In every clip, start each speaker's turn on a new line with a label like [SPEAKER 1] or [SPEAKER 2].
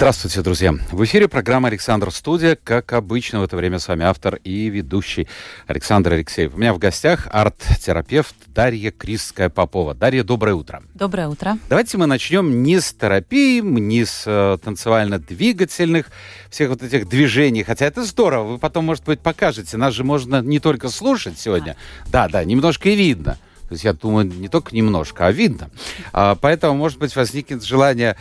[SPEAKER 1] Здравствуйте, друзья. В эфире программа «Александр Студия». Как обычно, в это время с вами автор и ведущий Александр Алексеев. У меня в гостях арт-терапевт Дарья Крисская-Попова. Дарья, доброе утро.
[SPEAKER 2] Доброе утро.
[SPEAKER 1] Давайте мы начнем не с терапии, не с э, танцевально-двигательных всех вот этих движений. Хотя это здорово, вы потом, может быть, покажете. Нас же можно не только слушать сегодня. Да, да, немножко и видно. То есть я думаю, не только немножко, а видно. А, поэтому, может быть, возникнет желание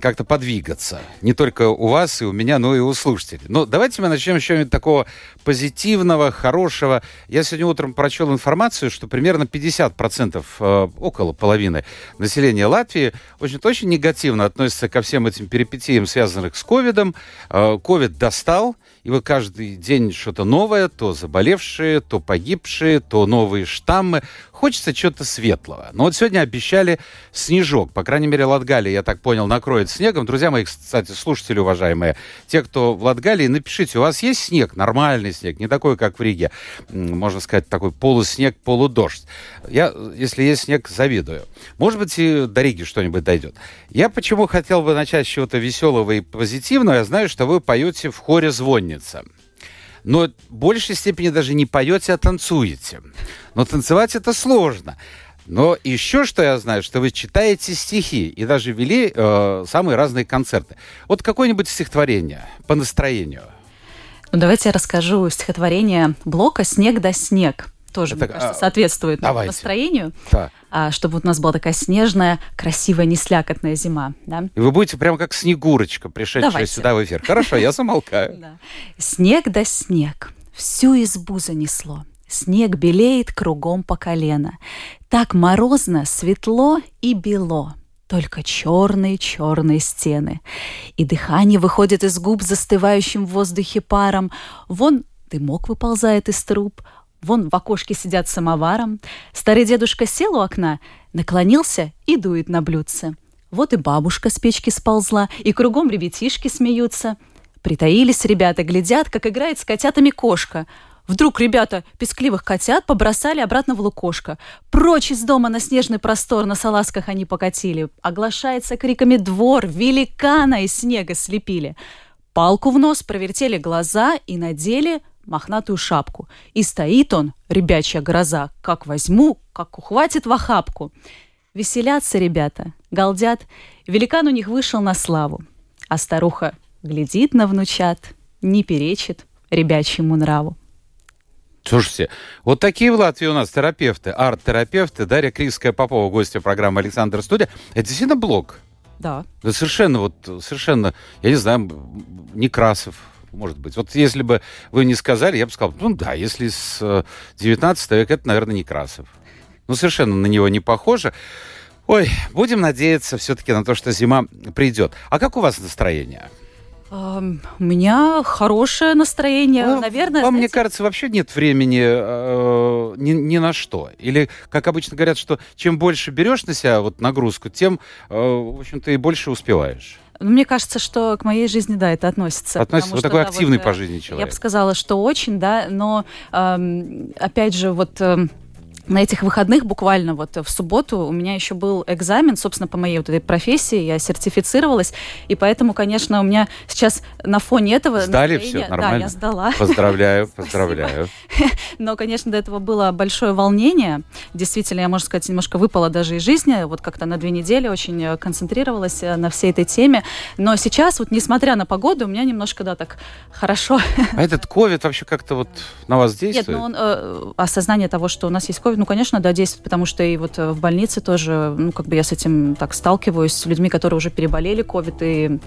[SPEAKER 1] как-то подвигаться. Не только у вас и у меня, но и у слушателей. Но давайте мы начнем с чего-нибудь такого позитивного, хорошего. Я сегодня утром прочел информацию, что примерно 50%, э, около половины населения Латвии очень-очень негативно относятся ко всем этим перипетиям, связанных с ковидом. Э, ковид достал, и вот каждый день что-то новое, то заболевшие, то погибшие, то новые штаммы. Хочется чего-то светлого. Но вот сегодня обещали снежок. По крайней мере, Латгалия, я так понял, накроет снегом. Друзья мои, кстати, слушатели уважаемые, те, кто в Латгалии, напишите, у вас есть снег, нормальный снег, не такой, как в Риге. Можно сказать, такой полуснег, полудождь. Я, если есть снег, завидую. Может быть, и до Риги что-нибудь дойдет. Я почему хотел бы начать с чего-то веселого и позитивного. Я знаю, что вы поете в хоре «Звонница» но в большей степени даже не поете, а танцуете. Но танцевать это сложно. Но еще что я знаю, что вы читаете стихи и даже вели э, самые разные концерты. Вот какое-нибудь стихотворение по настроению.
[SPEAKER 2] Ну, давайте я расскажу стихотворение Блока «Снег да снег». Тоже, Это, мне кажется, а, соответствует давайте. настроению. Да. А, чтобы вот у нас была такая снежная, красивая, неслякотная зима. Да?
[SPEAKER 1] И вы будете прямо как Снегурочка, пришедшая давайте. сюда в эфир. Хорошо, я замолкаю.
[SPEAKER 2] Снег да снег, всю избу занесло. Снег белеет кругом по колено. Так морозно, светло и бело. Только черные-черные стены. И дыхание выходит из губ застывающим в воздухе паром. Вон дымок выползает из труб, Вон в окошке сидят самоваром. Старый дедушка сел у окна, наклонился и дует на блюдце. Вот и бабушка с печки сползла, и кругом ребятишки смеются. Притаились ребята, глядят, как играет с котятами кошка. Вдруг ребята пескливых котят побросали обратно в лукошко. Прочь из дома на снежный простор на салазках они покатили. Оглашается криками двор, великана из снега слепили. Палку в нос провертели глаза и надели мохнатую шапку. И стоит он, ребячья гроза, как возьму, как ухватит в охапку. Веселятся ребята, галдят. Великан у них вышел на славу. А старуха глядит на внучат, не перечит ребячьему нраву.
[SPEAKER 1] Слушайте, вот такие в Латвии у нас терапевты, арт-терапевты. Дарья Крисская Попова, гостья программы «Александр Студия». Это действительно блог?
[SPEAKER 2] Да.
[SPEAKER 1] Да совершенно, вот, совершенно, я не знаю, Некрасов, может быть. Вот если бы вы не сказали, я бы сказал, ну да, если с 19 э, века, это, наверное, Некрасов. Ну, совершенно на него не похоже. Ой, будем надеяться все-таки на то, что зима придет. А как у вас настроение?
[SPEAKER 2] У меня хорошее настроение, ну, наверное.
[SPEAKER 1] Вам, знаете... мне кажется, вообще нет времени э, ни, ни на что. Или, как обычно говорят, что чем больше берешь на себя вот нагрузку, тем, э, в общем-то, и больше успеваешь.
[SPEAKER 2] Ну, мне кажется, что к моей жизни, да, это относится.
[SPEAKER 1] Относится, вот такой да, активный вот, по жизни человек.
[SPEAKER 2] Я бы сказала, что очень, да, но, эм, опять же, вот... Эм, на этих выходных буквально вот в субботу у меня еще был экзамен, собственно, по моей вот этой профессии, я сертифицировалась, и поэтому, конечно, у меня сейчас на фоне этого...
[SPEAKER 1] Сдали все, нормально?
[SPEAKER 2] Да, я сдала.
[SPEAKER 1] Поздравляю, поздравляю.
[SPEAKER 2] Но, конечно, до этого было большое волнение. Действительно, я, можно сказать, немножко выпала даже из жизни, вот как-то на две недели очень э, концентрировалась э, на всей этой теме. Но сейчас, вот несмотря на погоду, у меня немножко, да, так хорошо.
[SPEAKER 1] А этот ковид вообще как-то вот на вас действует?
[SPEAKER 2] Нет, ну он, э, осознание того, что у нас есть ковид, ну, конечно, да, действует, потому что и вот э, в больнице тоже, ну, как бы я с этим так сталкиваюсь, с людьми, которые уже переболели ковид и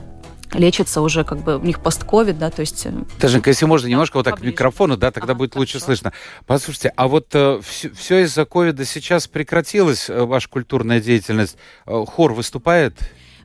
[SPEAKER 2] лечатся уже как бы у них постковид, да, то есть... Э,
[SPEAKER 1] Даже если можно немножко вот так к микрофону, да, тогда ага, будет лучше хорошо. слышно. Послушайте, а вот э, все, все из-за ковида сейчас прекратилась э, ваша культурная деятельность? Э, хор выступает?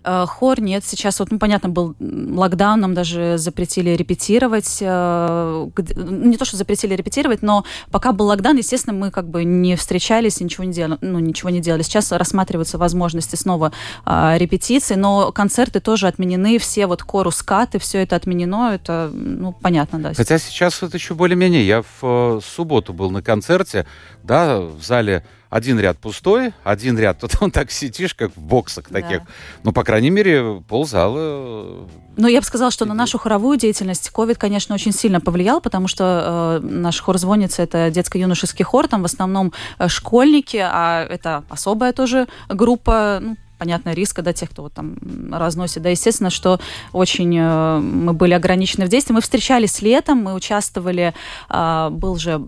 [SPEAKER 2] Э, хор нет, сейчас вот, ну, понятно, был локдаун, нам даже запретили репетировать. Э, ну, не то, что запретили репетировать, но пока был локдаун, естественно, мы как бы не встречались, ничего не делали, ну, ничего не делали. Сейчас рассматриваются возможности снова э, репетиций, но концерты тоже отменены, все вот кору скаты, все это отменено, это, ну, понятно, да.
[SPEAKER 1] Хотя сейчас вот еще более-менее, я в субботу был на концерте, да, в зале один ряд пустой, один ряд, тут он так сидишь, как в боксах таких. Да. Ну, по крайней мере, ползала. Э,
[SPEAKER 2] ну, я бы сказала, что на нашу хоровую деятельность COVID, конечно, очень сильно повлиял, потому что э, наш хор звонится, это детско-юношеский хор, там в основном э, школьники, а это особая тоже группа, ну, понятно, риск, да, тех, кто вот там разносит. Да, естественно, что очень э, мы были ограничены в действии. Мы встречались летом, мы участвовали, э, был же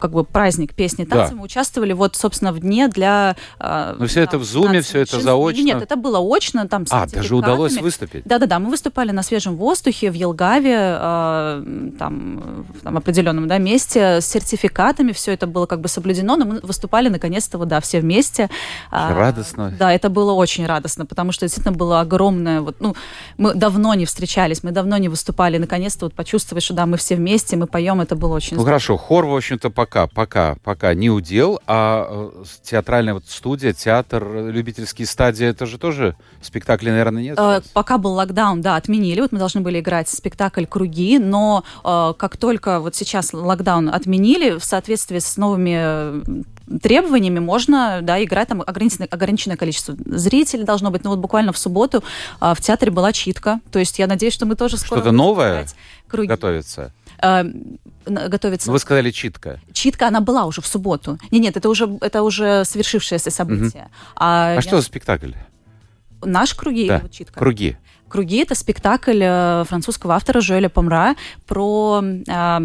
[SPEAKER 2] как бы праздник песни танцы, да. мы участвовали вот, собственно, в дне для...
[SPEAKER 1] Э, Но все это в зуме, все это заочно?
[SPEAKER 2] Нет, это было очно, там
[SPEAKER 1] А, даже удалось выступить?
[SPEAKER 2] Да-да-да, мы выступали на свежем воздухе в Елгаве, э, там, в там, определенном да, месте, с сертификатами, все это было как бы соблюдено, но мы выступали наконец-то, вот, да, все вместе.
[SPEAKER 1] Радостно.
[SPEAKER 2] Да, это было очень радостно, потому что действительно было огромное, вот, ну, мы давно не встречались, мы давно не выступали, наконец-то вот почувствовать, что да, мы все вместе, мы поем, это было очень
[SPEAKER 1] Ну хорошо, хор, в общем-то, пока, пока, пока не удел, а э, театральная вот студия, театр, любительские стадии, это же тоже спектакли, наверное, нет? Э,
[SPEAKER 2] пока был локдаун, да, отменили, вот мы должны были играть спектакль «Круги», но э, как только вот сейчас локдаун отменили, в соответствии с новыми требованиями можно да, играть там ограниченное, ограниченное количество зрителей должно быть. Ну вот буквально в субботу а, в театре была читка. То есть я надеюсь, что мы тоже скоро...
[SPEAKER 1] Что-то новое круги. готовится?
[SPEAKER 2] А, готовится.
[SPEAKER 1] Ну, вы сказали читка.
[SPEAKER 2] Читка, она была уже в субботу. Нет, нет, это уже, это уже свершившееся событие. Угу.
[SPEAKER 1] А, а я... что за спектакль?
[SPEAKER 2] Наш круги
[SPEAKER 1] да. читка? Круги.
[SPEAKER 2] Круги это спектакль э, французского автора Жоэля Помра про а,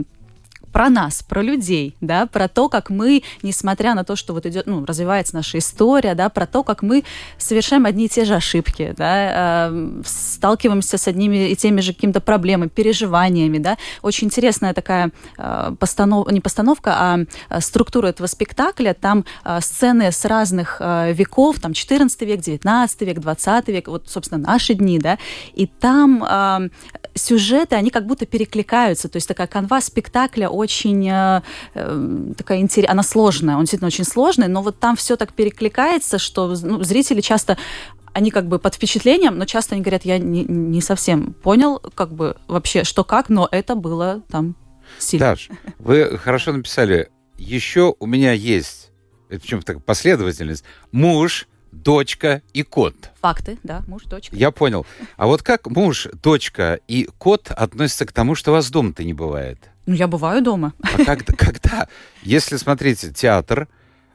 [SPEAKER 2] про нас, про людей, да, про то, как мы, несмотря на то, что вот идет, ну, развивается наша история, да, про то, как мы совершаем одни и те же ошибки, да, э, сталкиваемся с одними и теми же какими-то проблемами, переживаниями, да. Очень интересная такая э, постановка, не постановка, а э, структура этого спектакля. Там э, сцены с разных э, веков, там 14 век, 19 век, 20 век, вот, собственно, наши дни, да, и там э, сюжеты, они как будто перекликаются, то есть такая канва спектакля очень э, э, такая интересная, она сложная, он действительно очень сложный, но вот там все так перекликается, что ну, зрители часто они как бы под впечатлением, но часто они говорят, я не, не совсем понял, как бы вообще что как, но это было там сильно.
[SPEAKER 1] Даш, вы хорошо написали, еще у меня есть, это причем так последовательность, муж, дочка и кот.
[SPEAKER 2] Факты, да, муж, дочка.
[SPEAKER 1] Я понял. А вот как муж, дочка и кот относятся к тому, что у вас дома-то не бывает?
[SPEAKER 2] Ну, я бываю дома.
[SPEAKER 1] А когда? когда? Если, смотрите, театр,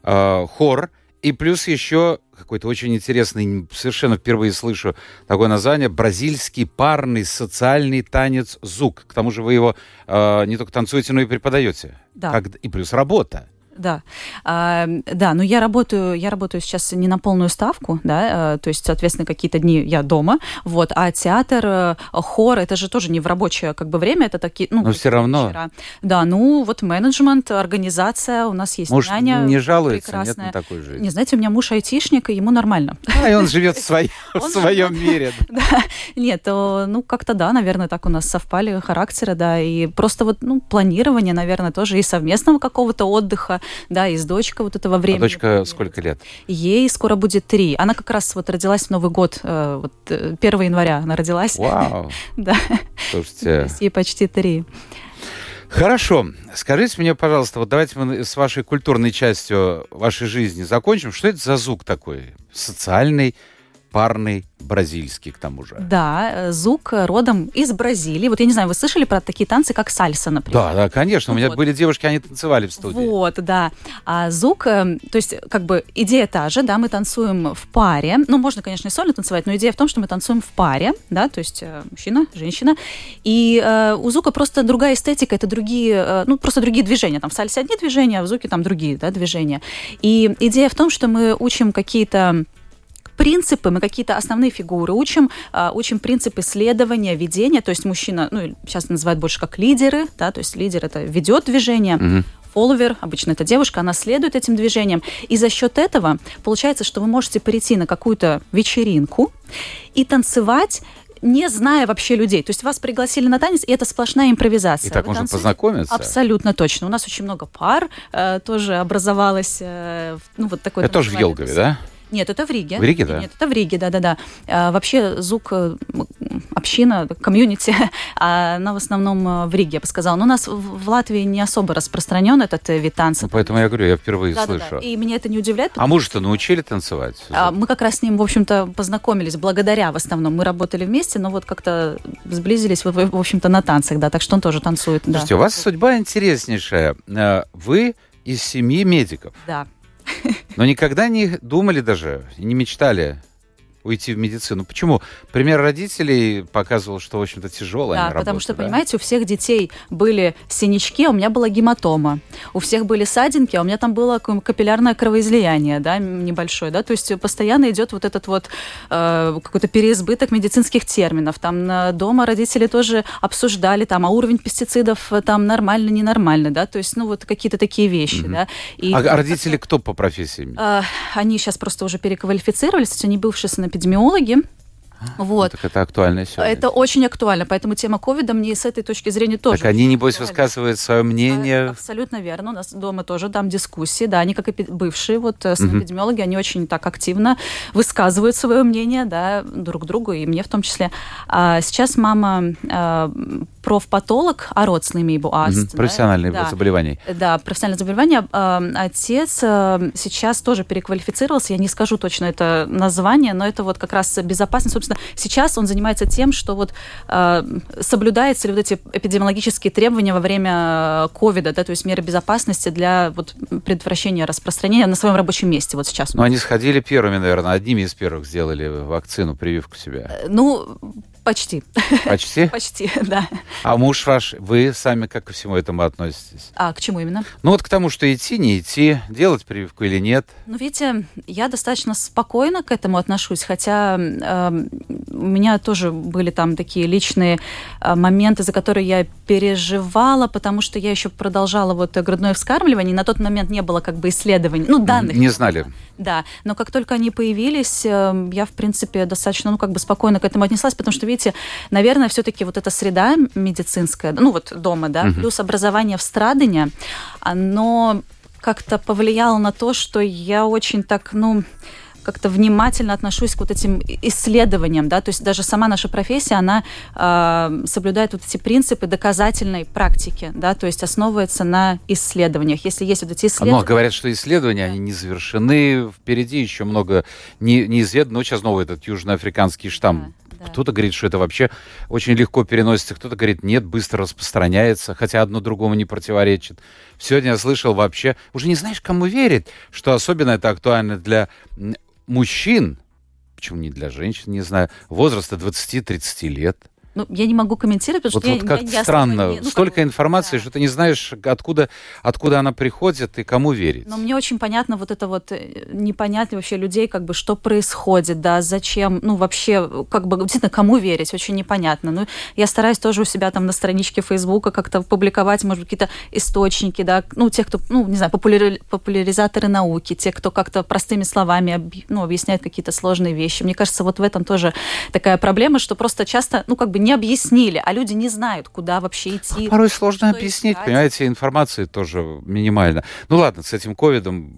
[SPEAKER 1] э, хор, и плюс еще какой-то очень интересный, совершенно впервые слышу такое название, бразильский парный социальный танец зук. К тому же вы его э, не только танцуете, но и преподаете.
[SPEAKER 2] Да.
[SPEAKER 1] Как, и плюс работа
[SPEAKER 2] да. А, да, но я работаю, я работаю сейчас не на полную ставку, да, а, то есть, соответственно, какие-то дни я дома, вот, а театр, э, хор, это же тоже не в рабочее как бы время, это такие, ну,
[SPEAKER 1] но все равно.
[SPEAKER 2] Вечера. Да, ну, вот менеджмент, организация, у нас есть
[SPEAKER 1] Муж няня не жалуется, прекрасная. нет на такой жизни?
[SPEAKER 2] Не, знаете, у меня муж айтишник, и ему нормально.
[SPEAKER 1] А, и он живет в, своем мире.
[SPEAKER 2] Да, нет, ну, как-то да, наверное, так у нас совпали характеры, да, и просто вот, ну, планирование, наверное, тоже и совместного какого-то отдыха, да, и с дочкой вот этого времени.
[SPEAKER 1] А дочка сколько лет?
[SPEAKER 2] Ей скоро будет три. Она как раз вот родилась в Новый год, э, вот 1 э, января она родилась.
[SPEAKER 1] Вау!
[SPEAKER 2] Да.
[SPEAKER 1] Слушайте.
[SPEAKER 2] Ей почти три.
[SPEAKER 1] Хорошо. Скажите мне, пожалуйста, вот давайте мы с вашей культурной частью вашей жизни закончим. Что это за звук такой? Социальный, парный, бразильский к тому же.
[SPEAKER 2] Да, э, зук родом из Бразилии. Вот я не знаю, вы слышали про такие танцы, как сальса, например?
[SPEAKER 1] Да, да, конечно. У меня вот. были девушки, они танцевали в студии.
[SPEAKER 2] Вот, да. А зук, э, то есть как бы идея та же, да, мы танцуем в паре. Ну, можно, конечно, и сольно танцевать, но идея в том, что мы танцуем в паре, да, то есть э, мужчина, женщина. И э, у зука просто другая эстетика, это другие, э, ну, просто другие движения. Там в сальсе одни движения, а в зуке там другие, да, движения. И идея в том, что мы учим какие-то принципы, мы какие-то основные фигуры учим, а, учим принципы следования, ведения, то есть мужчина, ну, сейчас называют больше как лидеры, да, то есть лидер это ведет движение, угу. фолловер, обычно это девушка, она следует этим движениям. И за счет этого получается, что вы можете прийти на какую-то вечеринку и танцевать не зная вообще людей. То есть вас пригласили на танец, и это сплошная импровизация.
[SPEAKER 1] И так
[SPEAKER 2] Вы
[SPEAKER 1] можно
[SPEAKER 2] танцуете?
[SPEAKER 1] познакомиться.
[SPEAKER 2] Абсолютно точно. У нас очень много пар э, тоже образовалось. э, ну, вот такой
[SPEAKER 1] Это тоже в Елгове, да?
[SPEAKER 2] Нет, это в Риге.
[SPEAKER 1] В Риге, да?
[SPEAKER 2] Нет, это в Риге, да-да-да. А, вообще звук э, община, комьюнити, а она в основном э, в Риге, я бы сказала. Но у нас в Латвии не особо распространен этот э, вид танца.
[SPEAKER 1] Ну, поэтому я говорю, я впервые
[SPEAKER 2] Да-да-да.
[SPEAKER 1] слышу.
[SPEAKER 2] И меня это не удивляет.
[SPEAKER 1] А мужа-то научили танцевать?
[SPEAKER 2] а, Мы как раз с ним, в общем-то, познакомились благодаря в основном. Мы работали вместе, но вот как-то сблизились, в, общем-то, на танцах, да. Так что он тоже танцует, да.
[SPEAKER 1] Слушайте, у вас судьба интереснейшая. Вы из семьи медиков,
[SPEAKER 2] Да.
[SPEAKER 1] Но никогда не думали даже, не мечтали уйти в медицину. Почему? Пример родителей показывал, что, в общем-то, тяжело
[SPEAKER 2] Да, потому что,
[SPEAKER 1] работают, да?
[SPEAKER 2] понимаете, у всех детей были синячки, а у меня была гематома. У всех были садинки, а у меня там было ка- капиллярное кровоизлияние, да, небольшое, да, то есть постоянно идет вот этот вот э, какой-то переизбыток медицинских терминов. Там на- дома родители тоже обсуждали, там, а уровень пестицидов э, там нормально, ненормально, да, то есть, ну, вот какие-то такие вещи, да. И
[SPEAKER 1] А, родители кто по профессии?
[SPEAKER 2] э, они сейчас просто уже переквалифицировались, они бывшие санэпидемиологи. Вот.
[SPEAKER 1] Так это актуально сегодня.
[SPEAKER 2] Это очень актуально, поэтому тема ковида мне с этой точки зрения тоже.
[SPEAKER 1] Так они, небось,
[SPEAKER 2] актуальна.
[SPEAKER 1] высказывают свое
[SPEAKER 2] А,
[SPEAKER 1] мнение.
[SPEAKER 2] Абсолютно верно. У нас дома тоже там дискуссии, да, они как и бывшие вот э, санэпидемиологи, они очень так активно высказывают свое мнение, да, друг другу и мне в том числе. А сейчас мама э, профпатолог, а был аст.
[SPEAKER 1] Мгм,
[SPEAKER 2] да,
[SPEAKER 1] Профессиональные
[SPEAKER 2] да.
[SPEAKER 1] заболевания.
[SPEAKER 2] Да, профессиональное заболевание. Э, Отец э, сейчас тоже переквалифицировался. Я не скажу точно это название, но это вот как раз безопасность. Собственно, сейчас он занимается тем, что вот э, соблюдаются ли вот эти эпидемиологические требования во время ковида, да, то есть меры безопасности для вот предотвращения распространения на своем рабочем месте вот сейчас.
[SPEAKER 1] Ну, они сходили первыми, наверное, одними из первых сделали вакцину, прививку себе.
[SPEAKER 2] Э, Ну, почти.
[SPEAKER 1] Почти?
[SPEAKER 2] почти, да.
[SPEAKER 1] А муж ваш, вы сами как ко всему этому относитесь?
[SPEAKER 2] А к чему именно?
[SPEAKER 1] Ну, вот к тому, что идти, не идти, делать прививку или нет.
[SPEAKER 2] Ну, видите, я достаточно спокойно к этому отношусь, хотя э, у меня тоже были там такие личные э, моменты, за которые я переживала, потому что я еще продолжала вот грудное вскармливание, и на тот момент не было как бы исследований, ну, данных.
[SPEAKER 1] Не знали.
[SPEAKER 2] Да, но как только они появились, э, я, в принципе, достаточно, ну, как бы спокойно к этому отнеслась, потому что, видите, наверное, все-таки вот эта среда медицинская, ну, вот дома, да, плюс образование в Страдане, оно как-то повлияло на то, что я очень так, ну, как-то внимательно отношусь к вот этим исследованиям, да, то есть даже сама наша профессия, она э, соблюдает вот эти принципы доказательной практики, да, то есть основывается на исследованиях. Если есть вот эти
[SPEAKER 1] Но
[SPEAKER 2] исследования...
[SPEAKER 1] говорят, что исследования, они не завершены, впереди еще много не, неизведанного. Ну, сейчас новый этот южноафриканский штамм. Кто-то говорит, что это вообще очень легко переносится, кто-то говорит, нет, быстро распространяется, хотя одно другому не противоречит. Сегодня я слышал вообще, уже не знаешь, кому верить, что особенно это актуально для мужчин, почему не для женщин, не знаю, возраста 20-30 лет.
[SPEAKER 2] Ну, я не могу комментировать, потому
[SPEAKER 1] Вот,
[SPEAKER 2] что
[SPEAKER 1] вот
[SPEAKER 2] я,
[SPEAKER 1] как
[SPEAKER 2] я
[SPEAKER 1] странно,
[SPEAKER 2] не- ну, как
[SPEAKER 1] столько
[SPEAKER 2] бы,
[SPEAKER 1] информации,
[SPEAKER 2] да.
[SPEAKER 1] что ты не знаешь, откуда, откуда она приходит и кому верить.
[SPEAKER 2] Но мне очень понятно вот это вот э, непонятно вообще людей, как бы, что происходит, да, зачем, ну, вообще, как бы, действительно, кому верить, очень непонятно. Ну, я стараюсь тоже у себя там на страничке Фейсбука как-то публиковать, может быть, какие-то источники, да, ну, те, кто, ну, не знаю, популяри- популяризаторы науки, те, кто как-то простыми словами, ну, объясняет какие-то сложные вещи. Мне кажется, вот в этом тоже такая проблема, что просто часто, ну, как бы не объяснили, а люди не знают, куда вообще идти.
[SPEAKER 1] Порой сложно объяснить,
[SPEAKER 2] искать.
[SPEAKER 1] понимаете, информации тоже минимально. Ну ладно, с этим ковидом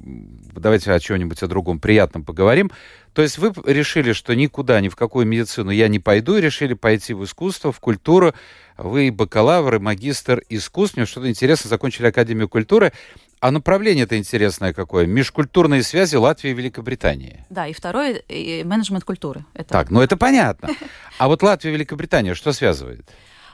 [SPEAKER 1] давайте о чем-нибудь о другом приятном поговорим. То есть вы решили, что никуда, ни в какую медицину я не пойду, и решили пойти в искусство, в культуру. Вы бакалавр и магистр искусств, мне что-то интересно, закончили Академию культуры. А направление это интересное какое? Межкультурные связи Латвии и Великобритании.
[SPEAKER 2] Да, и второе, и менеджмент культуры. Это
[SPEAKER 1] Так, ну это понятно. А вот Латвия и Великобритания что связывает?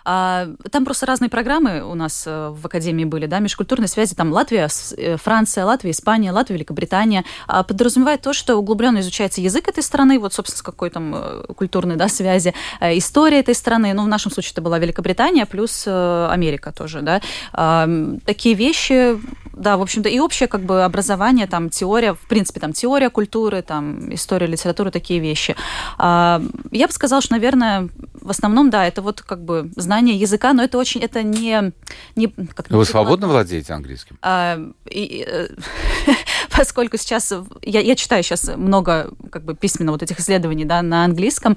[SPEAKER 2] А, там просто разные программы у нас э, в Академии были, да, межкультурные связи, там Латвия, э, Франция, Латвия, Испания, Латвия, Великобритания. А, подразумевает то, что углубленно изучается язык этой страны, вот, собственно, с какой там э, культурной, да, связи, история этой страны, ну, в нашем случае это была Великобритания, плюс Америка тоже, да. А, такие вещи, да, в общем-то, и общее как бы образование, там, теория, в принципе, там, теория культуры, там, история литературы, такие вещи. Я бы сказала, что, наверное, в основном, да, это вот как бы знание языка, но это очень, это не... не
[SPEAKER 1] как, Вы свободно владеете английским?
[SPEAKER 2] А, и, э, поскольку сейчас, я, я читаю сейчас много как бы письменно вот этих исследований, да, на английском,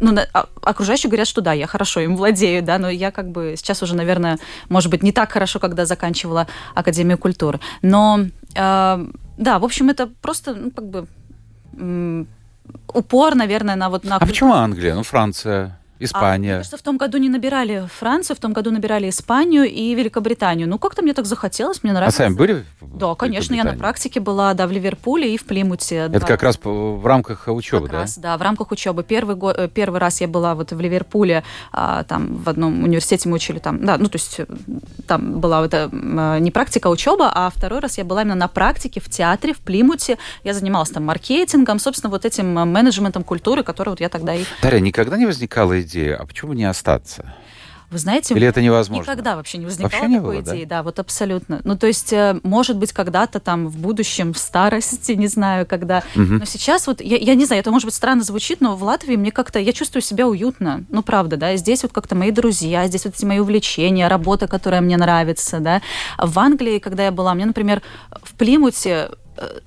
[SPEAKER 2] ну, на, а, окружающие говорят, что да, я хорошо им владею, да, но я как бы сейчас уже, наверное, может быть, не так хорошо, когда заканчивала Академию культуры. Но, э, да, в общем, это просто, ну, как бы упор, наверное, на вот на...
[SPEAKER 1] А почему Англия? Ну, Франция. Испания. А, мне
[SPEAKER 2] кажется, в том году не набирали Францию, в том году набирали Испанию и Великобританию. Ну, как-то мне так захотелось, мне нравилось.
[SPEAKER 1] А сами были?
[SPEAKER 2] Да, конечно, я на практике была, да, в Ливерпуле и в Плимуте.
[SPEAKER 1] Это да. как раз в рамках учебы,
[SPEAKER 2] как
[SPEAKER 1] да?
[SPEAKER 2] Раз, да, в рамках учебы. Первый, год, э, первый раз я была вот в Ливерпуле, а, там в одном университете мы учили там, да, ну, то есть э, там была э, не практика, а учеба, а второй раз я была именно на практике в театре, в Плимуте. Я занималась там маркетингом, собственно, вот этим менеджментом культуры, который вот я тогда и...
[SPEAKER 1] Дарья, никогда не возникала идея, а почему не остаться?
[SPEAKER 2] Вы знаете,
[SPEAKER 1] Или это невозможно?
[SPEAKER 2] Никогда вообще не возникало
[SPEAKER 1] вообще не
[SPEAKER 2] такой
[SPEAKER 1] было,
[SPEAKER 2] идеи,
[SPEAKER 1] да?
[SPEAKER 2] да, вот абсолютно. Ну, то есть, э, может быть, когда-то там в будущем, в старости, не знаю, когда. Угу. Но сейчас вот, я, я не знаю, это может быть странно звучит, но в Латвии мне как-то, я чувствую себя уютно, ну, правда, да, здесь вот как-то мои друзья, здесь вот эти мои увлечения, работа, которая мне нравится, да. В Англии, когда я была, мне, например, в Плимуте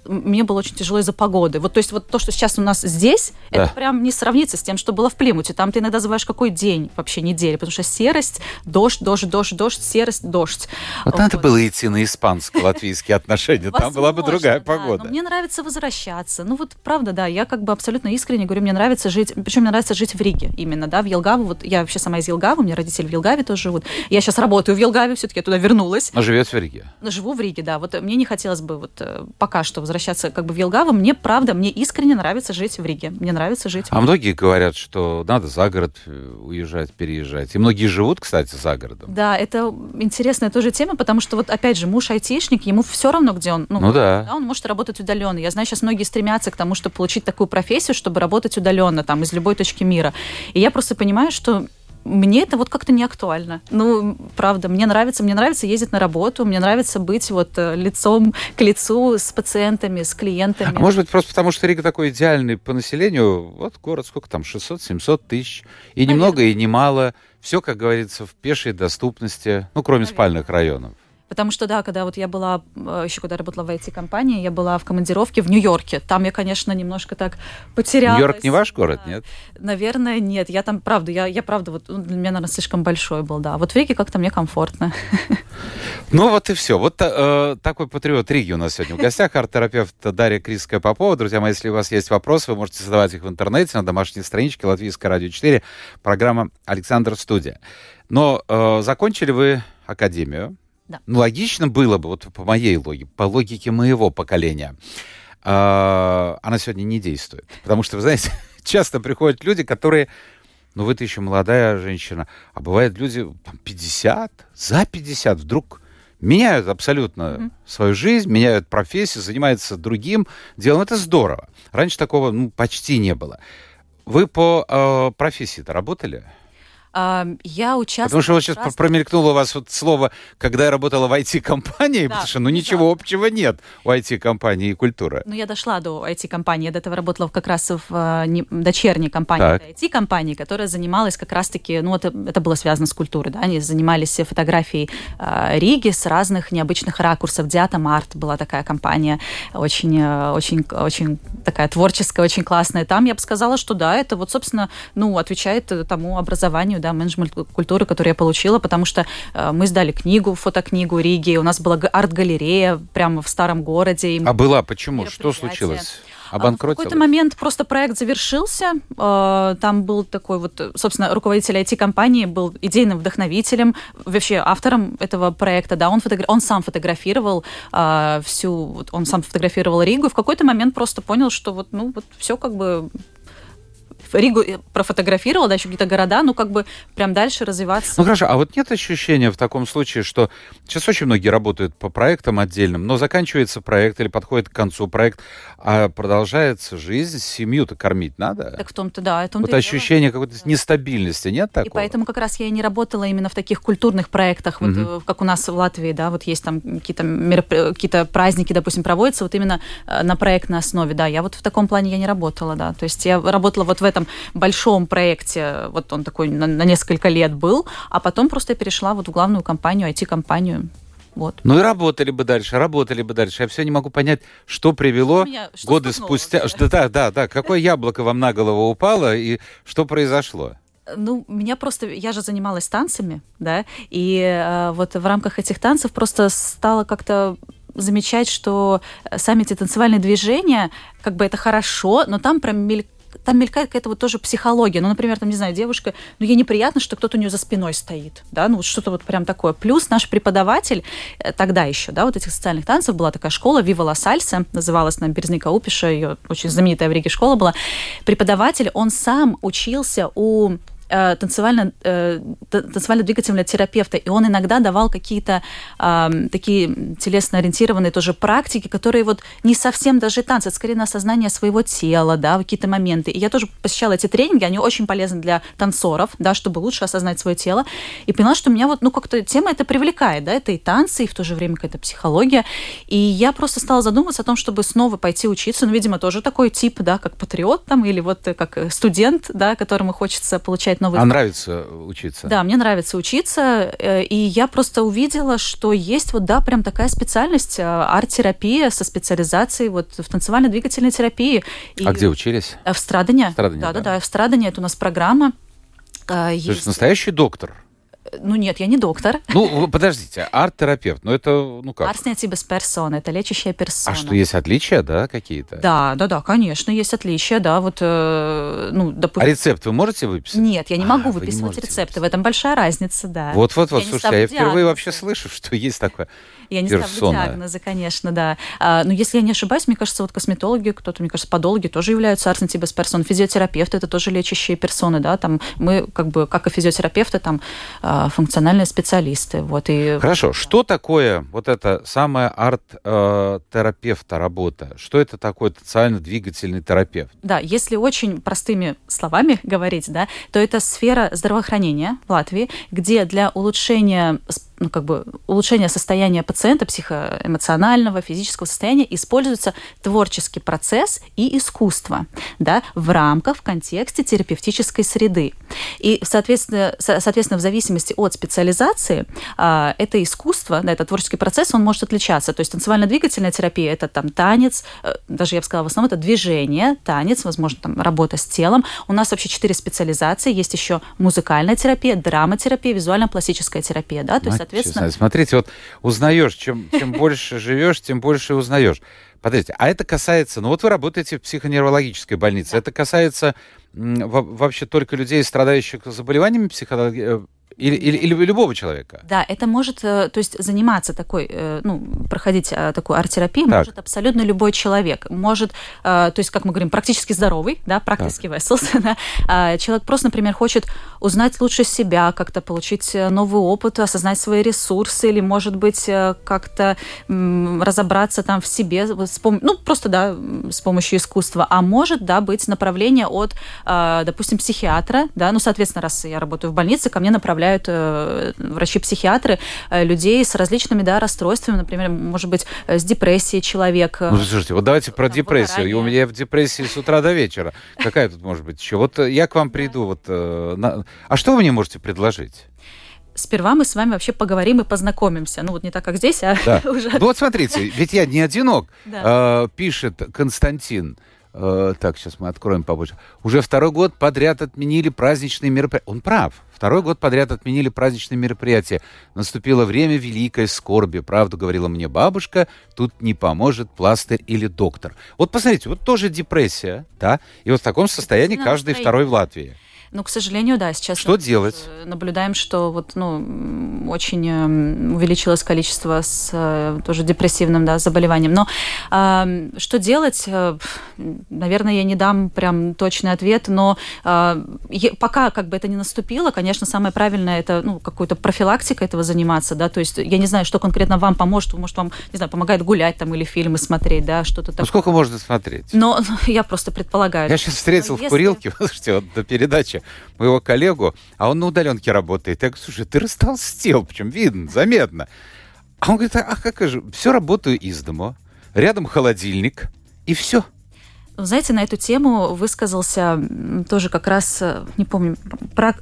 [SPEAKER 2] мне было очень тяжело из-за погоды. Вот, то есть вот то, что сейчас у нас здесь, да. это прям не сравнится с тем, что было в Плимуте. Там ты иногда называешь какой день вообще недели, потому что серость, дождь, дождь, дождь, дождь, серость, дождь.
[SPEAKER 1] Вот, вот. надо было идти на испанско-латвийские отношения, там была бы другая погода.
[SPEAKER 2] Мне нравится возвращаться. Ну вот правда, да, я как бы абсолютно искренне говорю, мне нравится жить, причем мне нравится жить в Риге именно, да, в Елгаву. Вот я вообще сама из Елгавы, у меня родители в Елгаве тоже живут. Я сейчас работаю в Елгаве, все-таки я туда вернулась.
[SPEAKER 1] Но живет в Риге?
[SPEAKER 2] Живу в Риге, да. Вот мне не хотелось бы вот э, пока что возвращаться как бы в Елгаву. Мне, правда, мне искренне нравится жить в Риге. Мне нравится жить.
[SPEAKER 1] А многие говорят, что надо за город э, уезжать, переезжать. И многие живут, кстати, за городом.
[SPEAKER 2] Да, это интересная тоже тема, потому что вот опять же муж айтишник, ему все равно, где он.
[SPEAKER 1] Ну, ну да.
[SPEAKER 2] да. Он может работать удаленно. Я знаю, сейчас многие стремятся к тому, чтобы получить такую профессию, чтобы работать удаленно, там, из любой точки мира. И я просто понимаю, что мне это вот как-то не актуально. Ну, правда, мне нравится, мне нравится ездить на работу, мне нравится быть вот э, лицом к лицу с пациентами, с клиентами.
[SPEAKER 1] А может быть, просто потому что Рига такой идеальный по населению, вот город сколько там, 600-700 тысяч, и Наверное. немного, и немало. Все, как говорится, в пешей доступности, ну, кроме Наверное. спальных районов.
[SPEAKER 2] Потому что, да, когда вот я была, э, еще когда работала в IT-компании, я была в командировке в Нью-Йорке. Там я, конечно, немножко так потерялась.
[SPEAKER 1] Нью-Йорк не ваш город, нет?
[SPEAKER 2] Наверное, нет. Я там, правда, я, я правда, вот ну, для меня, наверное, слишком большой был, да. Вот в Риге как-то мне комфортно.
[SPEAKER 1] Ну вот и все. Вот э, такой патриот Риги у нас сегодня в гостях. Арт-терапевт Дарья Криская-Попова. Друзья мои, если у вас есть вопросы, вы можете задавать их в интернете на домашней страничке Латвийское радио 4, программа «Александр Студия». Но э, закончили вы академию,
[SPEAKER 2] да.
[SPEAKER 1] Ну, логично было бы, вот по моей логике, по логике моего поколения, э, она сегодня не действует. Потому что, вы знаете, часто приходят люди, которые, ну, вы-то еще молодая женщина, а бывают люди там, 50, за 50 вдруг меняют абсолютно mm-hmm. свою жизнь, меняют профессию, занимаются другим делом. Это здорово. Раньше такого ну, почти не было. Вы по э, профессии-то работали?
[SPEAKER 2] Я участвовала...
[SPEAKER 1] Потому что вот сейчас раз... промелькнуло у вас вот слово, когда я работала в IT-компании, да, потому что ну ничего да. общего нет у IT-компании и культуры.
[SPEAKER 2] Ну я дошла до IT-компании, я до этого работала как раз в э, не, дочерней компании IT-компании, которая занималась как раз-таки, ну это, это было связано с культурой, да, они занимались фотографией э, Риги с разных необычных ракурсов. Диата Март была такая компания, очень, э, очень, очень такая творческая, очень классная. Там я бы сказала, что да, это вот, собственно, ну, отвечает тому образованию, да, менеджмент культуры, который я получила, потому что э, мы издали книгу, фотокнигу Риги, у нас была арт-галерея прямо в старом городе.
[SPEAKER 1] А была почему? Что случилось? Обанкротилась?
[SPEAKER 2] В какой-то момент просто проект завершился. Э, там был такой вот, собственно, руководитель IT-компании был идейным вдохновителем, вообще автором этого проекта. Да, он, фотогра... он сам фотографировал э, всю, он сам фотографировал Ригу. И в какой-то момент просто понял, что вот, ну, вот все как бы Ригу профотографировала, да, еще какие-то города, ну, как бы прям дальше развиваться.
[SPEAKER 1] Ну, хорошо, а вот нет ощущения в таком случае, что сейчас очень многие работают по проектам отдельным, но заканчивается проект или подходит к концу проект, а продолжается жизнь, семью-то кормить надо?
[SPEAKER 2] Так в том-то, да. В том
[SPEAKER 1] вот ощущение какой-то да. нестабильности, нет такого?
[SPEAKER 2] И поэтому как раз я и не работала именно в таких культурных проектах, вот, угу. как у нас в Латвии, да, вот есть там какие-то, мероп... какие-то праздники, допустим, проводятся вот именно э, на проектной основе, да, я вот в таком плане я не работала, да, то есть я работала вот в этом этом большом проекте, вот он такой на, на несколько лет был, а потом просто перешла вот в главную компанию, IT-компанию. Вот.
[SPEAKER 1] Ну и работали бы дальше, работали бы дальше. Я все не могу понять, что привело
[SPEAKER 2] что
[SPEAKER 1] годы спустя. Что, да, да, да. Какое яблоко вам на голову упало и что произошло?
[SPEAKER 2] Ну, меня просто... Я же занималась танцами, да, и э, вот в рамках этих танцев просто стало как-то замечать, что сами эти танцевальные движения, как бы это хорошо, но там мель там мелькает какая-то вот тоже психология. Ну, например, там, не знаю, девушка, ну, ей неприятно, что кто-то у нее за спиной стоит, да, ну, вот что-то вот прям такое. Плюс наш преподаватель э, тогда еще, да, вот этих социальных танцев была такая школа Вива Ла Сальса, называлась на Березника Упиша, ее очень знаменитая в Риге школа была. Преподаватель, он сам учился у э, танцевально, э, танцевально-двигательного терапевта, и он иногда давал какие-то э, такие телесно-ориентированные тоже практики, которые вот не совсем даже танцы, это скорее на осознание своего тела, да, какие-то моменты. И я тоже посещала эти тренинги, они очень полезны для танцоров, да, чтобы лучше осознать свое тело, и поняла, что меня вот, ну, как-то тема это привлекает, да, это и танцы, и в то же время какая-то психология, и я просто стала задумываться о том, чтобы снова пойти учиться, ну, видимо, тоже такой тип, да, как патриот там, или вот как студент, да, которому хочется получать изучать новые...
[SPEAKER 1] А нравится учиться?
[SPEAKER 2] Да, мне нравится учиться, э, и я просто увидела, что есть вот, да, прям такая специальность, э, арт-терапия со специализацией вот в танцевально-двигательной терапии.
[SPEAKER 1] И а где учились?
[SPEAKER 2] В Страдане.
[SPEAKER 1] В Страдане,
[SPEAKER 2] да, да, да, в Страдане, это у нас программа.
[SPEAKER 1] То есть, есть настоящий доктор?
[SPEAKER 2] Ну нет, я не доктор.
[SPEAKER 1] Ну, подождите, арт-терапевт, ну это, ну как?
[SPEAKER 2] Без персоны, это лечащая персона.
[SPEAKER 1] А что, есть отличия, да, какие-то?
[SPEAKER 2] Да, да, да, конечно, есть отличия, да, вот, э, ну,
[SPEAKER 1] допустим... А рецепт вы можете выписать?
[SPEAKER 2] Нет, я не могу а, выписывать рецепты, выписать. в этом большая разница, да.
[SPEAKER 1] Вот-вот-вот, слушайте, я впервые вообще слышу, что есть такое.
[SPEAKER 2] Я не персона. ставлю диагнозы, конечно, да. А, но если я не ошибаюсь, мне кажется, вот косметологи, кто-то, мне кажется, подологи тоже являются арсентибес персон. Физиотерапевты – это тоже лечащие персоны, да, там мы как бы, как и физиотерапевты, там а, функциональные специалисты, вот. И...
[SPEAKER 1] Хорошо, что такое вот эта самая арт-терапевта работа? Что это такое социально-двигательный терапевт?
[SPEAKER 2] Да, если очень простыми словами говорить, да, то это сфера здравоохранения в Латвии, где для улучшения ну, как бы улучшения состояния пациента, психоэмоционального, физического состояния, используется творческий процесс и искусство да, в рамках, в контексте терапевтической среды. И, соответственно, соответственно в зависимости от специализации, а, это искусство, да, это творческий процесс, он может отличаться. То есть танцевально-двигательная терапия – это там танец, э, даже я бы сказала, в основном это движение, танец, возможно, там работа с телом. У нас вообще четыре специализации. Есть еще музыкальная терапия, драматерапия, визуально-пластическая терапия. Да? То есть, соответственно...
[SPEAKER 1] Смотрите, вот узнаешь, чем, чем больше живешь, тем больше узнаешь. Подождите, а это касается, ну вот вы работаете в психоневрологической больнице, это касается вообще только людей, страдающих заболеваниями психологии, или, или, или любого человека?
[SPEAKER 2] Да, это может, э, то есть заниматься такой, э, ну, проходить э, такую арт-терапию так. может абсолютно любой человек. Может, то есть, как мы говорим, практически здоровый, да, практически vessels, да, а человек просто, например, хочет узнать лучше себя, как-то получить новый опыт, осознать свои ресурсы, или, может быть, как-то разобраться там в себе, ну, просто, да, с помощью искусства. А может, да, быть направление от, допустим, психиатра, да, ну, соответственно, раз я работаю в больнице, ко мне направляют направляют э, врачи-психиатры э, людей с различными да, расстройствами, например, может быть, э, с депрессией человек.
[SPEAKER 1] Ну, слушайте, вот давайте про депрессию. И у меня в депрессии с утра до вечера. Какая тут может быть еще? Вот я к вам приду. Вот, на... А что вы мне можете предложить?
[SPEAKER 2] сперва мы с вами вообще поговорим и познакомимся. Ну вот не так, как здесь, а
[SPEAKER 1] да. уже... Ну вот смотрите, ведь я не одинок. Да. Э, пишет Константин. Э, так, сейчас мы откроем побольше. Уже второй год подряд отменили праздничные мероприятия. Он прав. Второй год подряд отменили праздничные мероприятия. Наступило время великой скорби. Правду говорила мне бабушка, тут не поможет пластырь или доктор. Вот посмотрите, вот тоже депрессия, да? И вот в таком состоянии каждый второй в Латвии.
[SPEAKER 2] Ну, к сожалению, да, сейчас
[SPEAKER 1] что делать?
[SPEAKER 2] наблюдаем, что вот, ну, очень эм, увеличилось количество с э, тоже депрессивным да, заболеванием. Но э, что делать? Э, наверное, я не дам прям точный ответ, но э, пока как бы это не наступило, конечно, самое правильное это ну, какой-то профилактика этого заниматься, да, то есть я не знаю, что конкретно вам поможет, может, вам, не знаю, помогает гулять там или фильмы смотреть, да, что-то такое.
[SPEAKER 1] Ну, сколько можно смотреть?
[SPEAKER 2] Но я просто предполагаю.
[SPEAKER 1] Я сейчас встретил в если... курилке, слушайте, вот до передачи моего коллегу, а он на удаленке работает. Я говорю, слушай, ты растолстел, причем видно, заметно. А он говорит, а как же, все работаю из дома, рядом холодильник, и все.
[SPEAKER 2] Знаете, на эту тему высказался тоже как раз, э, не помню, про,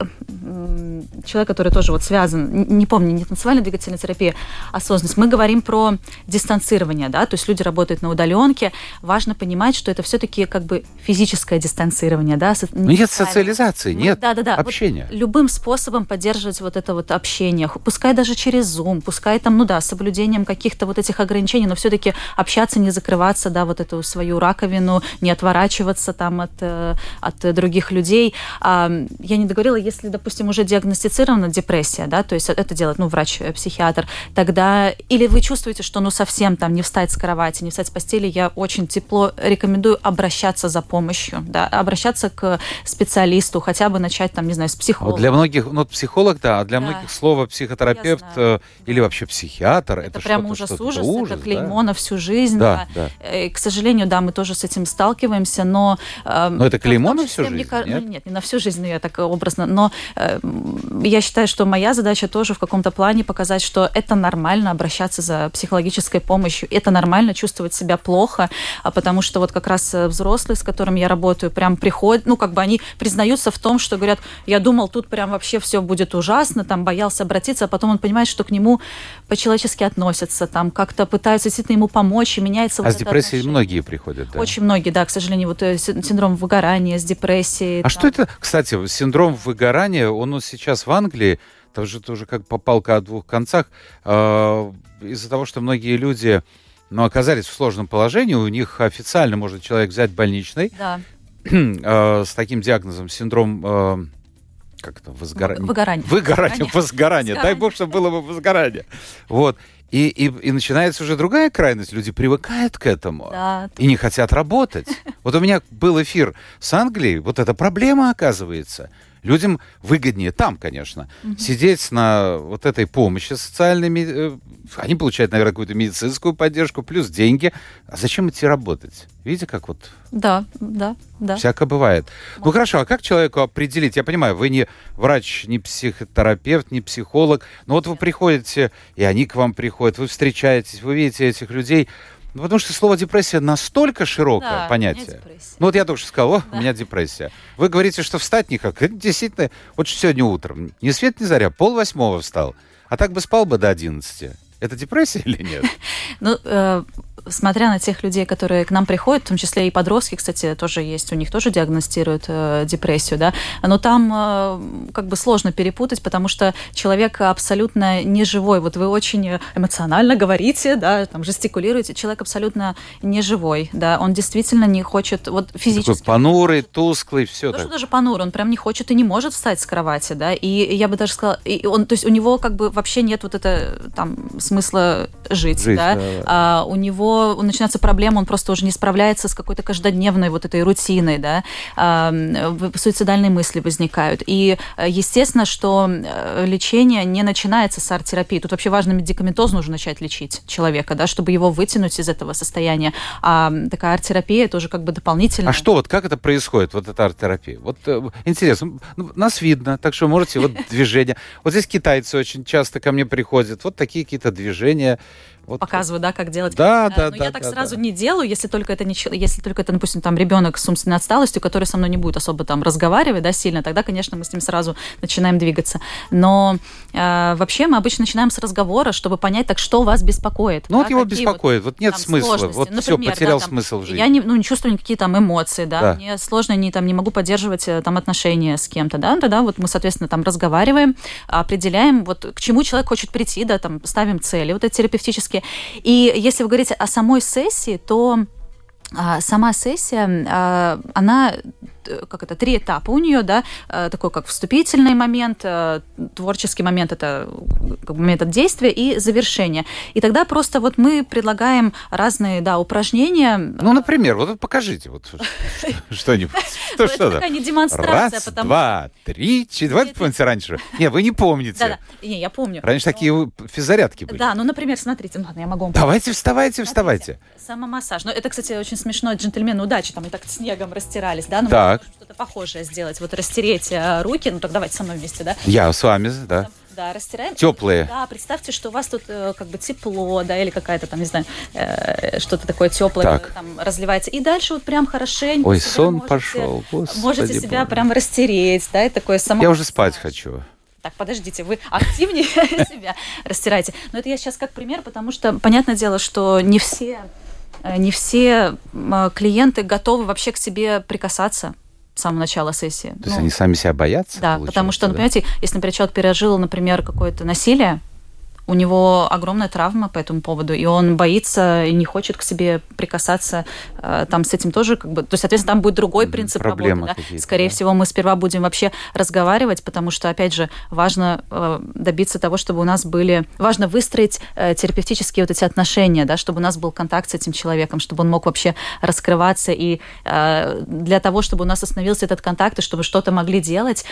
[SPEAKER 2] человек, который тоже вот связан, не помню, не танцевальная двигательная терапия, а осознанность. Мы говорим про дистанцирование, да, то есть люди работают на удаленке. Важно понимать, что это все-таки как бы физическое дистанцирование, да.
[SPEAKER 1] Но ну, нет социализации, ну, нет да, да, да. общения.
[SPEAKER 2] Вот любым способом поддерживать вот это вот общение, пускай даже через Zoom, пускай там, ну да, с соблюдением каких-то вот этих ограничений, но все-таки общаться, не закрываться, да, вот эту свою раковину, не отворачиваться там от, э, от других людей. Я не договорила, если, допустим, уже диагностицирована депрессия, да, то есть это делает, ну, врач-психиатр, э, тогда или вы чувствуете, что, ну, совсем там не встать с кровати, не встать с постели, я очень тепло рекомендую обращаться за помощью, да, обращаться к специалисту, хотя бы начать там, не знаю, с психолога.
[SPEAKER 1] Вот для многих, ну, психолог, да, а для да. многих слово психотерапевт э, или вообще психиатр, это, это
[SPEAKER 2] прям ужас, ужас, ужас, это клеймо да? на всю жизнь. Да, да. да. И, к сожалению, да, мы тоже с этим сталкиваемся, но...
[SPEAKER 1] Э, но это клеймо на всю жизнь, мне, нет?
[SPEAKER 2] Ну, нет, не на всю жизнь, но я так образно, но э, я считаю, что моя задача тоже в каком-то плане показать, что это нормально обращаться за психологической помощью, это нормально чувствовать себя плохо, а потому что вот как раз э, взрослые, с которыми я работаю, прям приходят, ну, как бы они признаются в том, что говорят, я думал, тут прям вообще все будет ужасно, там боялся обратиться, а потом он понимает, что к нему по-человечески относятся, там как-то пытаются действительно ему помочь, и меняется
[SPEAKER 1] А
[SPEAKER 2] вот
[SPEAKER 1] с депрессией отношение. многие приходят, да?
[SPEAKER 2] Очень многие, да, к сожалению, вот э, синдром выгорания с депрессией.
[SPEAKER 1] А там. что это, кстати, синдром выгорания, он сейчас в Англии, тоже тоже как попалка о двух концах, э, из-за того, что многие люди ну, оказались в сложном положении, у них официально может человек взять больничный да. э, с таким диагнозом синдром э, как это, возгорание.
[SPEAKER 2] Выгорание.
[SPEAKER 1] Выгорание, возгорание. Дай бог, чтобы было бы возгорание. Вот. И, и, и начинается уже другая крайность. Люди привыкают к этому да. и не хотят работать. Вот у меня был эфир с Англией. Вот эта проблема оказывается. Людям выгоднее там, конечно, угу. сидеть на вот этой помощи социальной. Э, они получают, наверное, какую-то медицинскую поддержку, плюс деньги. А зачем идти работать? Видите, как вот...
[SPEAKER 2] Да, да, да.
[SPEAKER 1] Всякое бывает. Может. Ну хорошо, а как человеку определить? Я понимаю, вы не врач, не психотерапевт, не психолог, но вот вы приходите, и они к вам приходят, вы встречаетесь, вы видите этих людей. Ну, потому что слово депрессия настолько широкое да, понятие. Ну вот я только что сказал, о, да. у меня депрессия. Вы говорите, что встать никак. Это действительно, вот сегодня утром, ни свет, ни заря, пол восьмого встал. А так бы спал бы до одиннадцати. Это депрессия или нет?
[SPEAKER 2] Ну, э, смотря на тех людей, которые к нам приходят, в том числе и подростки, кстати, тоже есть, у них тоже диагностируют э, депрессию, да, но там э, как бы сложно перепутать, потому что человек абсолютно не живой. Вот вы очень эмоционально говорите, да, там жестикулируете, человек абсолютно не живой, да, он действительно не хочет, вот физически...
[SPEAKER 1] Такой понурый, тусклый, все
[SPEAKER 2] так. даже понурый, он прям не хочет и не может встать с кровати, да, и я бы даже сказала, и он, то есть у него как бы вообще нет вот это там смысла жить, жить да, да, да. А, у него начинается проблема, он просто уже не справляется с какой-то каждодневной вот этой рутиной, да, суицидальные мысли возникают. И э, естественно, что э, лечение не начинается с арт-терапии. Тут вообще важно медикаментозно нужно начать лечить человека, да, чтобы его вытянуть из этого состояния. А такая арт-терапия это уже как бы дополнительно.
[SPEAKER 1] А что вот, как это происходит, вот эта арт-терапия? Вот э, интересно, ну, нас видно, так что можете вот движения. Вот здесь китайцы очень часто ко мне приходят, вот такие какие-то движения,
[SPEAKER 2] вот. Показываю, да, как делать.
[SPEAKER 1] Да, да,
[SPEAKER 2] Но
[SPEAKER 1] да.
[SPEAKER 2] я так
[SPEAKER 1] да,
[SPEAKER 2] сразу
[SPEAKER 1] да.
[SPEAKER 2] не делаю, если только это не, если только это, допустим, там ребенок с умственной отсталостью, который со мной не будет особо там разговаривать, да, сильно, тогда, конечно, мы с ним сразу начинаем двигаться. Но э, вообще мы обычно начинаем с разговора, чтобы понять, так что вас беспокоит.
[SPEAKER 1] Ну да, вот его беспокоит, вот, вот нет смысла, сложности. вот Например, все, потерял да, там, смысл в жизни.
[SPEAKER 2] Я не, ну, не чувствую никакие там эмоции, да, да. мне сложно, не, там, не могу поддерживать э, там отношения с кем-то, да, тогда вот мы, соответственно, там разговариваем, определяем, вот к чему человек хочет прийти, да, там ставим цели вот эти терапевтические. И если вы говорите о самой сессии, то а, сама сессия, а, она как это, три этапа у нее, да, э, такой как вступительный момент, э, творческий момент, это момент действия и завершение. И тогда просто вот мы предлагаем разные, да, упражнения.
[SPEAKER 1] Ну, например, вот покажите вот что-нибудь.
[SPEAKER 2] Что, что такая не демонстрация.
[SPEAKER 1] Раз, два, три, четыре. Давайте помните раньше. Не, вы не помните.
[SPEAKER 2] Да, да. Не, я помню.
[SPEAKER 1] Раньше такие физзарядки были.
[SPEAKER 2] Да, ну, например, смотрите, ладно, я могу
[SPEAKER 1] Давайте, вставайте, вставайте.
[SPEAKER 2] Самомассаж. Ну, это, кстати, очень смешно. Джентльмены удачи, там и так снегом растирались, да?
[SPEAKER 1] Так.
[SPEAKER 2] Что-то похожее сделать. Вот растереть э, руки. Ну, так давайте со мной вместе, да?
[SPEAKER 1] Я с вами, да.
[SPEAKER 2] Да, растираем.
[SPEAKER 1] Теплые.
[SPEAKER 2] Да, представьте, что у вас тут э, как бы тепло, да, или какая-то там, не знаю, э, что-то такое теплое
[SPEAKER 1] Так.
[SPEAKER 2] там разливается. И дальше вот прям хорошенько
[SPEAKER 1] Ой,
[SPEAKER 2] себя
[SPEAKER 1] сон
[SPEAKER 2] можете-
[SPEAKER 1] пошел. Господи
[SPEAKER 2] Можете себя
[SPEAKER 1] Боже.
[SPEAKER 2] прям растереть, да, и такое само...
[SPEAKER 1] Я уже спать хочу.
[SPEAKER 2] Так, подождите, вы активнее себя растираете. Но это я сейчас как пример, потому что понятное дело, что не все, э, не все клиенты готовы вообще к себе прикасаться с самого начала сессии.
[SPEAKER 1] То есть
[SPEAKER 2] Ну,
[SPEAKER 1] они сами себя боятся?
[SPEAKER 2] да, потому что, ну,
[SPEAKER 1] получается,
[SPEAKER 2] понимаете, если, например, человек пережил, например, какое-то насилие, у него огромная травма по этому поводу, и он боится и не хочет к себе прикасаться. э, Там с этим тоже как бы... То есть, соответственно, там будет другой принцип
[SPEAKER 1] проблемы
[SPEAKER 2] работы. да. Скорее
[SPEAKER 1] да.
[SPEAKER 2] всего, мы сперва будем вообще разговаривать, потому что, опять же, важно э, добиться того, чтобы у нас были... Важно выстроить э, терапевтические вот эти отношения, да, чтобы у нас был контакт с этим человеком, чтобы он мог вообще раскрываться. И для того, чтобы у нас остановился этот контакт, и чтобы что-то могли делать,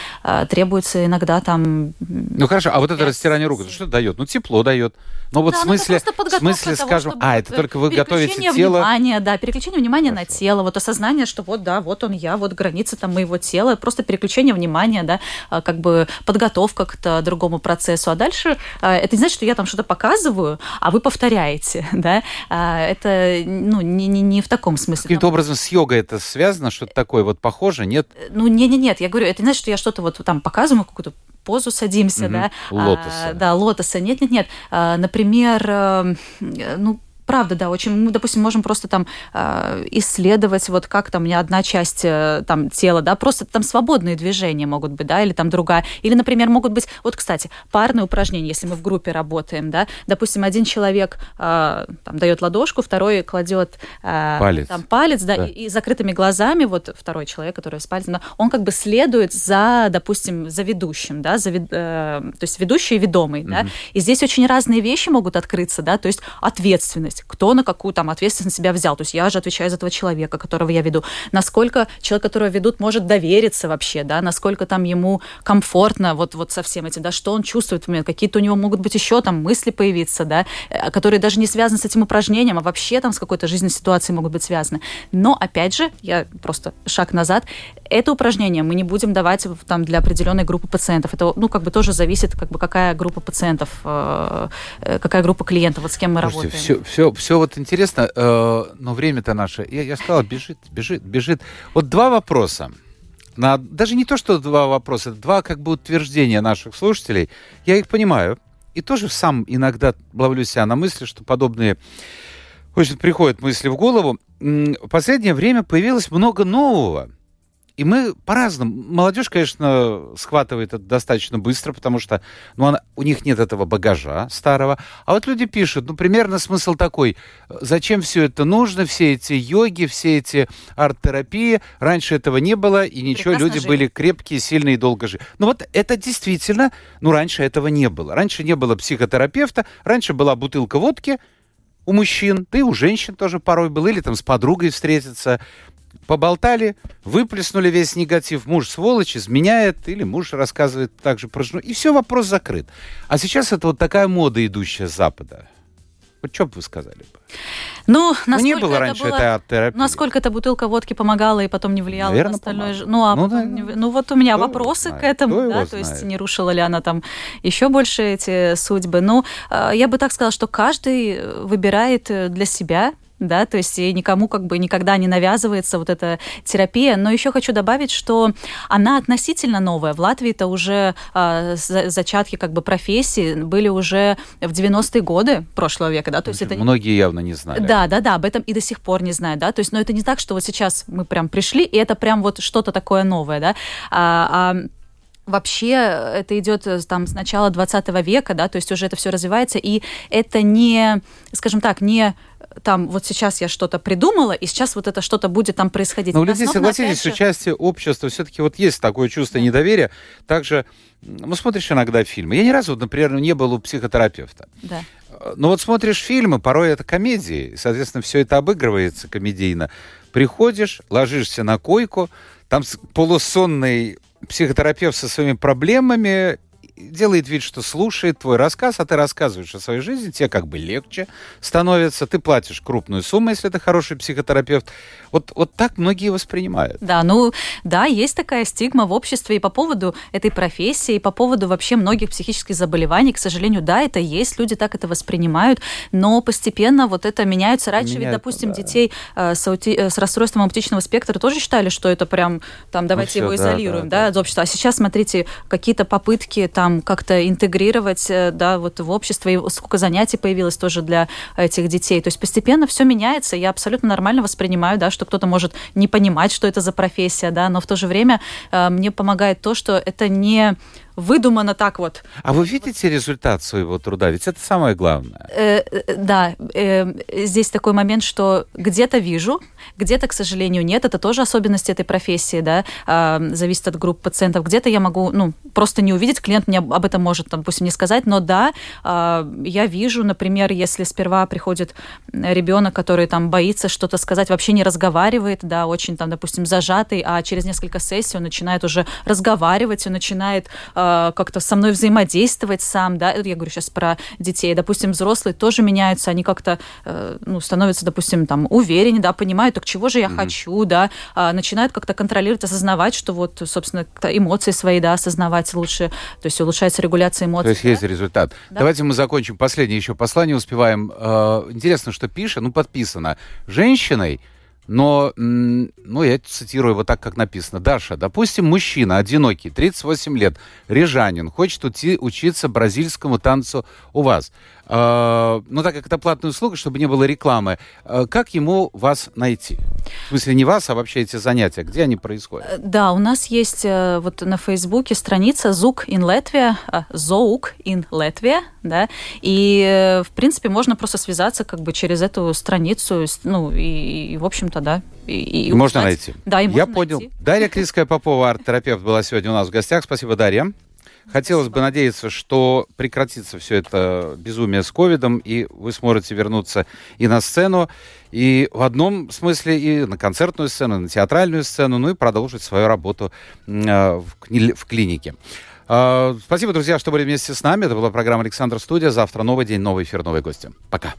[SPEAKER 2] требуется иногда там...
[SPEAKER 1] Ну хорошо, а вот это растирание рук, это что дает? Ну тепло дает. Ну вот
[SPEAKER 2] Да,
[SPEAKER 1] в
[SPEAKER 2] ну,
[SPEAKER 1] смысле, в смысле,
[SPEAKER 2] того,
[SPEAKER 1] скажем, а это только вы готовите тело.
[SPEAKER 2] внимания, да, переключение внимания на
[SPEAKER 1] Хорошо.
[SPEAKER 2] тело, вот осознание, что вот, да, вот он я, вот границы там моего тела, просто переключение внимания, да, а, как бы подготовка к другому процессу, а дальше а, это не значит, что я там что-то показываю, а вы повторяете, да, А, это, ну, не, не, не в таком смысле.
[SPEAKER 1] Каким-то образом с йогой это связано, что-то такое вот похоже, нет?
[SPEAKER 2] ну, не-не-нет, я говорю, это не значит, что я что-то вот там показываю, какую-то позу садимся,
[SPEAKER 1] Мгм.
[SPEAKER 2] да.
[SPEAKER 1] Лотоса.
[SPEAKER 2] А, да, лотоса. Нет, нет, нет. А, например, э, ну, Правда, да, очень, мы, допустим, можем просто там э, исследовать, вот как там у меня одна часть э, там тела, да, просто там свободные движения могут быть, да, или там другая. Или, например, могут быть, вот, кстати, парные упражнения, если мы в группе работаем, да, допустим, один человек э, там дает ладошку, второй кладет э,
[SPEAKER 1] Палец.
[SPEAKER 2] там палец, да,
[SPEAKER 1] Да.
[SPEAKER 2] И, и закрытыми глазами, вот второй человек, который с пальцем, да, он как бы следует за, допустим, за ведущим, да, за, э, то есть ведущий и ведомый, да, и здесь очень разные вещи могут открыться, да, то есть ответственность, кто на какую там ответственность себя взял, то есть я же отвечаю за этого человека, которого я веду, насколько человек, которого ведут, может довериться вообще, да, насколько там ему комфортно вот, вот со всем этим, да, что он чувствует в момент, какие-то у него могут быть еще там мысли появиться, да, э, которые даже не связаны с этим упражнением, а вообще там с какой-то жизненной ситуацией могут быть связаны. Но, опять же, я просто шаг назад, это упражнение мы не будем давать там для определенной группы пациентов. Это, ну, как бы тоже зависит, как бы какая группа пациентов, э, э, какая группа клиентов, вот с кем мы
[SPEAKER 1] Слушайте,
[SPEAKER 2] работаем.
[SPEAKER 1] все, все, все вот интересно, э, но время-то наше, я, я сказал, бежит, бежит, бежит. Вот два вопроса. На, даже не то, что два вопроса, два как бы утверждения наших слушателей. Я их понимаю. И тоже сам иногда ловлю себя на мысли, что подобные очень приходят мысли в голову. В последнее время появилось много нового. И мы по-разному. Молодежь, конечно, схватывает это достаточно быстро, потому что ну, она- у них нет этого багажа старого. А вот люди пишут, ну, примерно смысл такой. Зачем все это нужно, все эти йоги, все эти арт-терапии? Раньше этого не было, и ничего,
[SPEAKER 2] Прекрасно
[SPEAKER 1] люди
[SPEAKER 2] жили.
[SPEAKER 1] были крепкие, сильные и долго жили. Ну вот это действительно, ну, раньше этого не было. Раньше не было психотерапевта, раньше была бутылка водки, у мужчин, да и у женщин тоже порой был, или там с подругой встретиться, поболтали, выплеснули весь негатив, муж сволочь, изменяет, или муж рассказывает также про жену, и все, вопрос закрыт. А сейчас это вот такая мода, идущая с Запада. Вот что бы вы сказали? бы?
[SPEAKER 2] Ну,
[SPEAKER 1] Ну, не
[SPEAKER 2] насколько
[SPEAKER 1] было
[SPEAKER 2] это
[SPEAKER 1] раньше
[SPEAKER 2] было-
[SPEAKER 1] этой арт-терапии.
[SPEAKER 2] Насколько эта бутылка водки помогала и потом не влияла
[SPEAKER 1] Наверно,
[SPEAKER 2] на остальное?
[SPEAKER 1] помогала.
[SPEAKER 2] ж- Ну, а
[SPEAKER 1] Ну,
[SPEAKER 2] потом
[SPEAKER 1] да, ну,
[SPEAKER 2] вот у меня
[SPEAKER 1] кто
[SPEAKER 2] вопросы
[SPEAKER 1] знает,
[SPEAKER 2] к этому,
[SPEAKER 1] кто
[SPEAKER 2] да, то есть не рушила ли она там еще больше эти судьбы. Ну, э, я бы так сказала, что каждый э, выбирает э, для себя да, то есть и никому как бы никогда не навязывается вот эта терапия. Но еще хочу добавить, что она относительно новая. В Латвии это уже за- зачатки как бы профессии были уже в 90-е годы прошлого века, да, то есть это
[SPEAKER 1] Многие явно не знали.
[SPEAKER 2] да, да, да, об этом и до сих пор не знаю, да, то есть, но это не так, что вот сейчас мы прям пришли, и это прям вот что-то такое новое, да, а, а Вообще это идет э, там с начала 20 века, да, то есть уже это все развивается, и это не, скажем так, не там вот сейчас я что-то придумала, и сейчас вот это что-то будет там происходить.
[SPEAKER 1] Но у людей, согласитесь,
[SPEAKER 2] же,
[SPEAKER 1] участие общества все-таки вот есть такое чувство недоверия. Также, ну, смотришь иногда фильмы. Я ни разу, например, не был у психотерапевта.
[SPEAKER 2] Да.
[SPEAKER 1] Э, Но вот смотришь фильмы, порой это комедии, соответственно, все это обыгрывается комедийно. Приходишь, ложишься на койку, там полусонный психотерапевт со своими проблемами, делает вид, что слушает твой рассказ, а ты рассказываешь о своей жизни, тебе как бы легче становится, ты платишь крупную сумму, если ты хороший психотерапевт. Вот, вот так многие воспринимают.
[SPEAKER 2] Да, ну да, есть такая стигма в обществе и по поводу этой профессии, и по поводу вообще многих психических заболеваний. К сожалению, да, это есть, люди так это воспринимают, но постепенно вот это меняется. Раньше Меняется, ведь, допустим, да. детей э, с, аути... Э, с расстройством аутичного спектра тоже считали, что это прям там давайте ну, все, его изолируем, да, да, да, от общества. А сейчас, смотрите, какие-то попытки там как-то интегрировать, э, да, вот в общество, и сколько занятий появилось тоже для этих детей. То есть постепенно все меняется. Я абсолютно нормально воспринимаю, да, что кто-то может не понимать, что это за профессия, да, но в то же время э, мне помогает то, что это не выдумано так вот.
[SPEAKER 1] А вы видите результат своего труда? Ведь это самое главное. Э,
[SPEAKER 2] э, да, э, здесь такой момент, что где-то вижу, где-то, к сожалению, нет. Это тоже особенность этой профессии, да, э, зависит от групп пациентов. Где-то я могу, ну, просто не увидеть, клиент мне об этом может, там, допустим, не сказать, но да, э, я вижу, например, если сперва приходит ребенок, который там боится что-то сказать, вообще не разговаривает, да, очень там, допустим, зажатый, а через несколько сессий он начинает уже разговаривать, он начинает э, Э, как-то со мной взаимодействовать сам, да, я говорю сейчас про детей, допустим, взрослые тоже меняются, они как-то, э, ну, становятся, допустим, там, увереннее, да, понимают, так чего же я mm-hmm. хочу, да, а начинают как-то контролировать, осознавать, что вот, собственно, эмоции свои, да, осознавать лучше, то есть улучшается регуляция эмоций.
[SPEAKER 1] То есть
[SPEAKER 2] да?
[SPEAKER 1] есть результат. Да? Давайте мы закончим последнее еще послание, успеваем. Э, интересно, что пишет, ну, подписано, женщиной, но, ну, я цитирую вот так, как написано. Даша, допустим, мужчина одинокий, 38 лет, рижанин, хочет уйти, учиться бразильскому танцу у вас. Э, ну, так как это платная услуга, чтобы не было рекламы, э, как ему вас найти? В смысле, не вас, а вообще эти занятия, где они происходят? Э,
[SPEAKER 2] да, у нас есть вот на Фейсбуке страница Зук in Latvia, Зоук in Latvia, да, и, в принципе, можно просто связаться как бы через эту страницу, ну, и, и в общем-то, да,
[SPEAKER 1] и, и можно узнать. найти.
[SPEAKER 2] Да, и
[SPEAKER 1] Я понял.
[SPEAKER 2] Найти.
[SPEAKER 1] Дарья Криская-Попова, арт-терапевт, была сегодня у нас в гостях. Спасибо, Дарья. Хотелось бы надеяться, что прекратится все это безумие с ковидом, и вы сможете вернуться и на сцену, и в одном смысле и на концертную сцену, и на театральную сцену, ну и продолжить свою работу э, в клинике. Э, спасибо, друзья, что были вместе с нами. Это была программа «Александр Студия». Завтра новый день, новый эфир, новые гости. Пока.